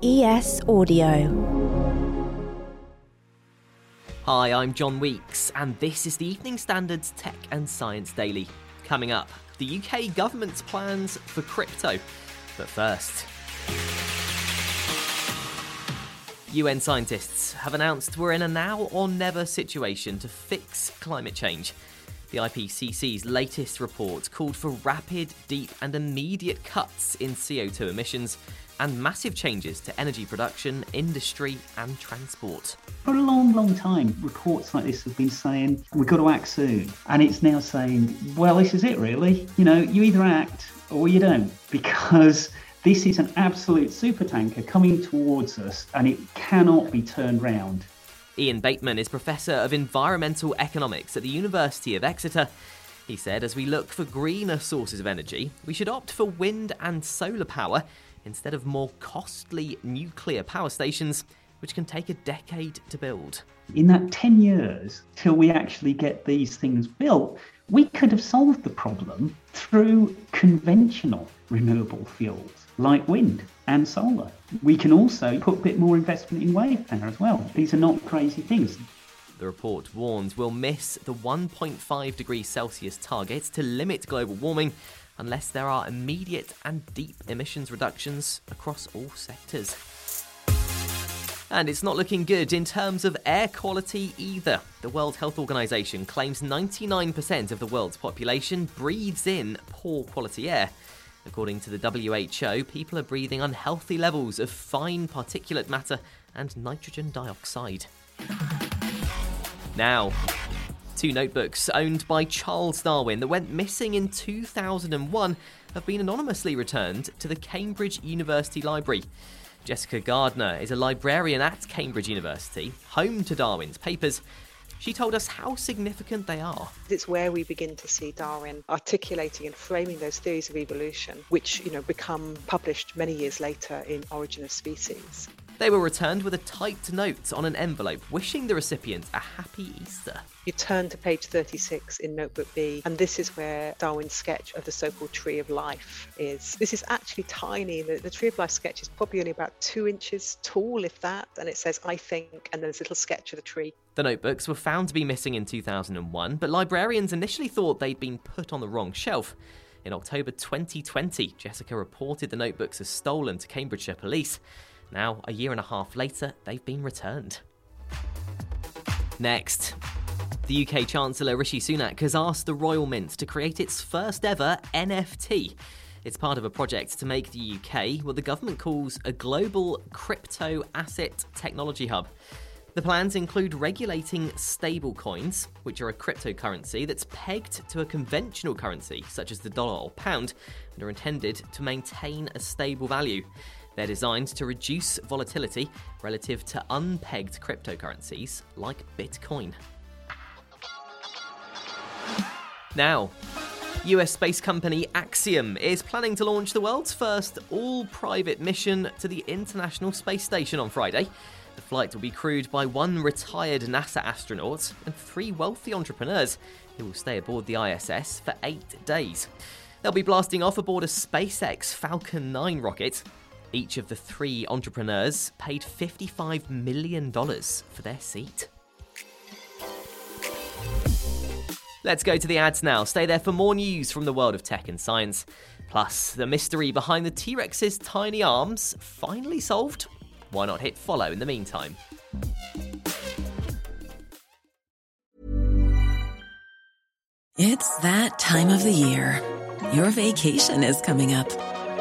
ES Audio. Hi, I'm John Weeks, and this is the Evening Standards Tech and Science Daily. Coming up, the UK government's plans for crypto. But first, UN scientists have announced we're in a now or never situation to fix climate change. The IPCC's latest report called for rapid, deep, and immediate cuts in CO2 emissions and massive changes to energy production, industry, and transport. For a long, long time, reports like this have been saying, we've got to act soon. And it's now saying, well, this is it really. You know, you either act or you don't, because this is an absolute supertanker coming towards us and it cannot be turned round. Ian Bateman is Professor of Environmental Economics at the University of Exeter. He said, as we look for greener sources of energy, we should opt for wind and solar power instead of more costly nuclear power stations, which can take a decade to build. In that 10 years till we actually get these things built, we could have solved the problem through conventional renewable fuels like wind and solar. We can also put a bit more investment in wave power as well. These are not crazy things. The report warns we'll miss the 1.5 degrees Celsius target to limit global warming unless there are immediate and deep emissions reductions across all sectors. And it's not looking good in terms of air quality either. The World Health Organization claims 99% of the world's population breathes in poor quality air. According to the WHO, people are breathing unhealthy levels of fine particulate matter and nitrogen dioxide. Now, two notebooks owned by Charles Darwin that went missing in 2001 have been anonymously returned to the Cambridge University Library. Jessica Gardner is a librarian at Cambridge University, home to Darwin's papers. She told us how significant they are. It's where we begin to see Darwin articulating and framing those theories of evolution, which you know become published many years later in Origin of Species. They were returned with a typed note on an envelope wishing the recipient a happy Easter. You turn to page 36 in Notebook B, and this is where Darwin's sketch of the so called Tree of Life is. This is actually tiny. The, the Tree of Life sketch is probably only about two inches tall, if that, and it says, I think, and there's a little sketch of the tree. The notebooks were found to be missing in 2001, but librarians initially thought they'd been put on the wrong shelf. In October 2020, Jessica reported the notebooks as stolen to Cambridgeshire Police. Now, a year and a half later, they've been returned. Next, the UK Chancellor Rishi Sunak has asked the Royal Mint to create its first ever NFT. It's part of a project to make the UK what the government calls a global crypto asset technology hub. The plans include regulating stablecoins, which are a cryptocurrency that's pegged to a conventional currency, such as the dollar or pound, and are intended to maintain a stable value. They're designed to reduce volatility relative to unpegged cryptocurrencies like Bitcoin. Now, US space company Axiom is planning to launch the world's first all private mission to the International Space Station on Friday. The flight will be crewed by one retired NASA astronaut and three wealthy entrepreneurs who will stay aboard the ISS for eight days. They'll be blasting off aboard a SpaceX Falcon 9 rocket. Each of the three entrepreneurs paid $55 million for their seat. Let's go to the ads now. Stay there for more news from the world of tech and science. Plus, the mystery behind the T Rex's tiny arms finally solved? Why not hit follow in the meantime? It's that time of the year. Your vacation is coming up.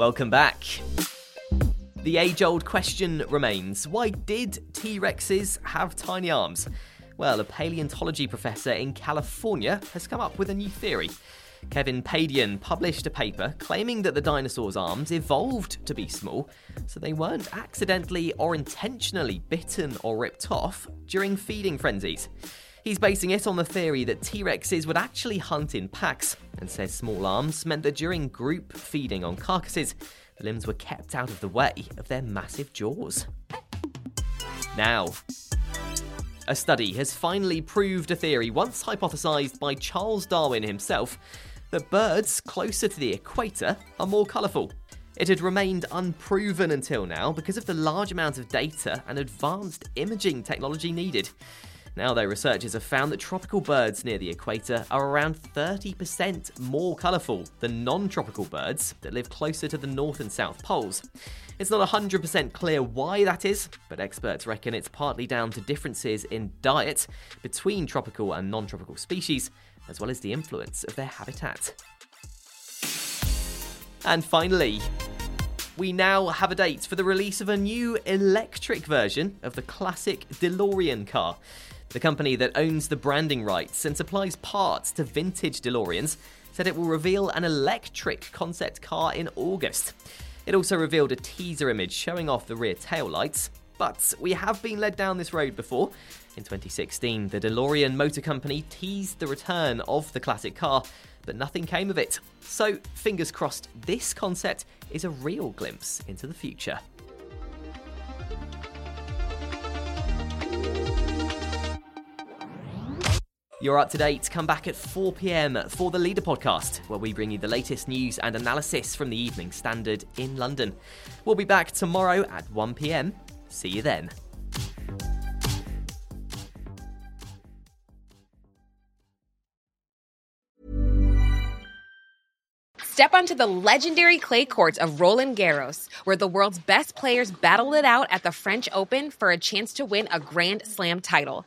Welcome back. The age old question remains why did T Rexes have tiny arms? Well, a paleontology professor in California has come up with a new theory. Kevin Padian published a paper claiming that the dinosaurs' arms evolved to be small, so they weren't accidentally or intentionally bitten or ripped off during feeding frenzies. He's basing it on the theory that T Rexes would actually hunt in packs, and says small arms meant that during group feeding on carcasses, the limbs were kept out of the way of their massive jaws. Now, a study has finally proved a theory once hypothesized by Charles Darwin himself that birds closer to the equator are more colourful. It had remained unproven until now because of the large amount of data and advanced imaging technology needed. Now, though, researchers have found that tropical birds near the equator are around 30% more colourful than non tropical birds that live closer to the North and South poles. It's not 100% clear why that is, but experts reckon it's partly down to differences in diet between tropical and non tropical species, as well as the influence of their habitat. And finally, we now have a date for the release of a new electric version of the classic DeLorean car. The company that owns the branding rights and supplies parts to vintage DeLoreans said it will reveal an electric concept car in August. It also revealed a teaser image showing off the rear taillights, but we have been led down this road before. In 2016, the DeLorean Motor Company teased the return of the classic car, but nothing came of it. So, fingers crossed, this concept is a real glimpse into the future. You're up to date. Come back at 4 pm for the Leader podcast, where we bring you the latest news and analysis from the Evening Standard in London. We'll be back tomorrow at 1 pm. See you then. Step onto the legendary clay courts of Roland Garros, where the world's best players battle it out at the French Open for a chance to win a Grand Slam title.